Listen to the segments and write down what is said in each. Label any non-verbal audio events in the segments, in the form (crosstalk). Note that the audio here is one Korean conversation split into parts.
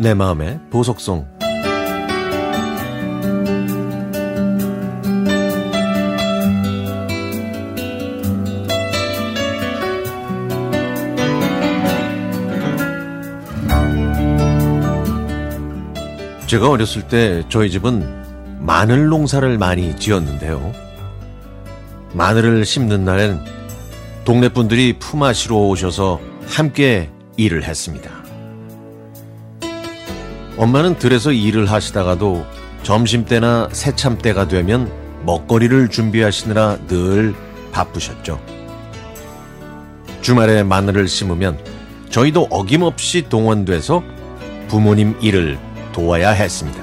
내 마음의 보석송 제가 어렸을 때 저희 집은 마늘 농사를 많이 지었는데요. 마늘을 심는 날엔 동네 분들이 품앗이로 오셔서 함께 일을 했습니다. 엄마는 들에서 일을 하시다가도 점심때나 새참때가 되면 먹거리를 준비하시느라 늘 바쁘셨죠. 주말에 마늘을 심으면 저희도 어김없이 동원돼서 부모님 일을 도와야 했습니다.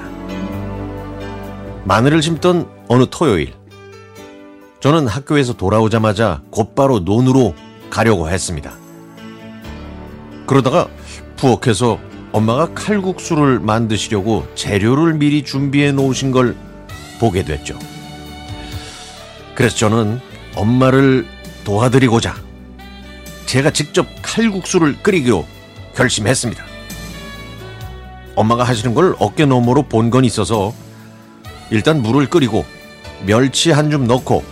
마늘을 심던 어느 토요일, 저는 학교에서 돌아오자마자 곧바로 논으로 가려고 했습니다. 그러다가 부엌에서 엄마가 칼국수를 만드시려고 재료를 미리 준비해 놓으신 걸 보게 됐죠. 그래서 저는 엄마를 도와드리고자 제가 직접 칼국수를 끓이기로 결심했습니다. 엄마가 하시는 걸 어깨 너머로 본 건 있어서 일단 물을 끓이고 멸치 한 줌 넣고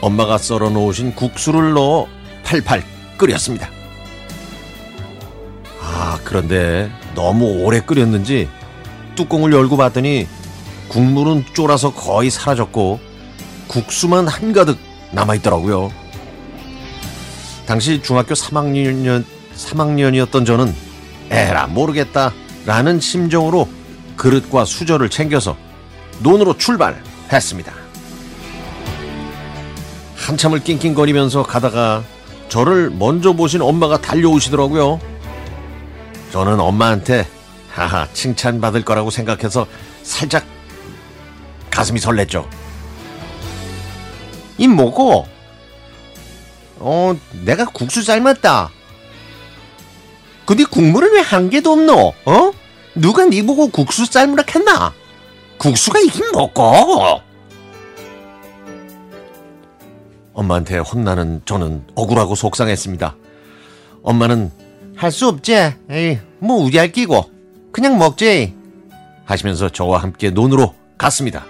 엄마가 썰어 놓으신 국수를 넣어 팔팔 끓였습니다. 아, 그런데 너무 오래 끓였는지 뚜껑을 열고 봤더니 국물은 쫄아서 거의 사라졌고 국수만 한가득 남아있더라고요. 당시 중학교 3학년, 3학년이었던 저는 에라, 모르겠다. 라는 심정으로 그릇과 수저를 챙겨서 논으로 출발했습니다. 한참을 낑낑거리면서 가다가 저를 먼저 보신 엄마가 달려오시더라고요. 저는 엄마한테 하하 칭찬받을 거라고 생각해서 살짝 가슴이 설렜죠. 이 뭐고? 어, 내가 국수 삶았다. 근데 국물은 왜 한 개도 없노? 어? 누가 네 보고 국수 삶으라 했나? 국수가 이긴 뭐고? 엄마한테 혼나는 저는 억울하고 속상했습니다. 엄마는 할 수 없지. 에이, 뭐 우리 할 끼고 그냥 먹지. 하시면서 저와 함께 논으로 갔습니다.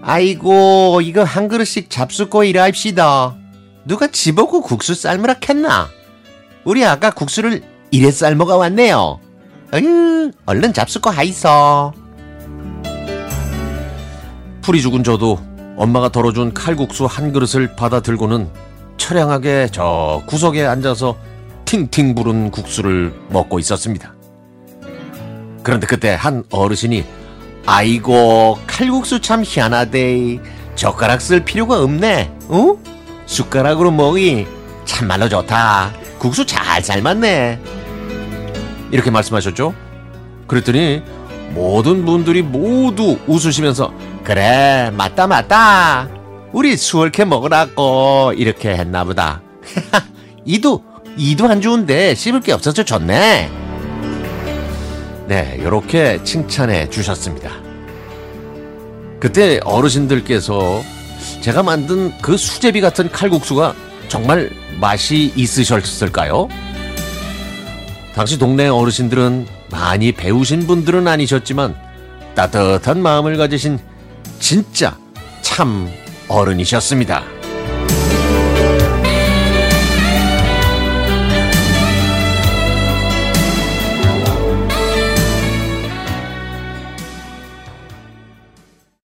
아이고 이거 한 그릇씩 잡수고 일합시다. 누가 집어고 국수 삶으라 했나? 우리 아까 국수를 이래 삶아가 왔네요. 응, 얼른 잡수고 하이소. 풀이 죽은 저도 엄마가 덜어준 칼국수 한 그릇을 받아 들고는 처량하게 저 구석에 앉아서 팅팅 부른 국수를 먹고 있었습니다. 그런데 그때 한 어르신이 아이고 칼국수 참 희한하대. 젓가락 쓸 필요가 없네. 어? 숟가락으로 먹이 참말로 좋다. 국수 잘 삶았네. 이렇게 말씀하셨죠? 그랬더니 모든 분들이 모두 웃으시면서 그래 맞다 맞다 우리 수월케 먹으라고 이렇게 했나 보다 (laughs) 이도 이도 안 좋은데 씹을 게 없어서 좋네 네 이렇게 칭찬해 주셨습니다 그때 어르신들께서 제가 만든 그 수제비 같은 칼국수가 정말 맛이 있으셨을까요? 당시 동네 어르신들은 많이 배우신 분들은 아니셨지만 따뜻한 마음을 가지신 진짜 참 어른이셨습니다.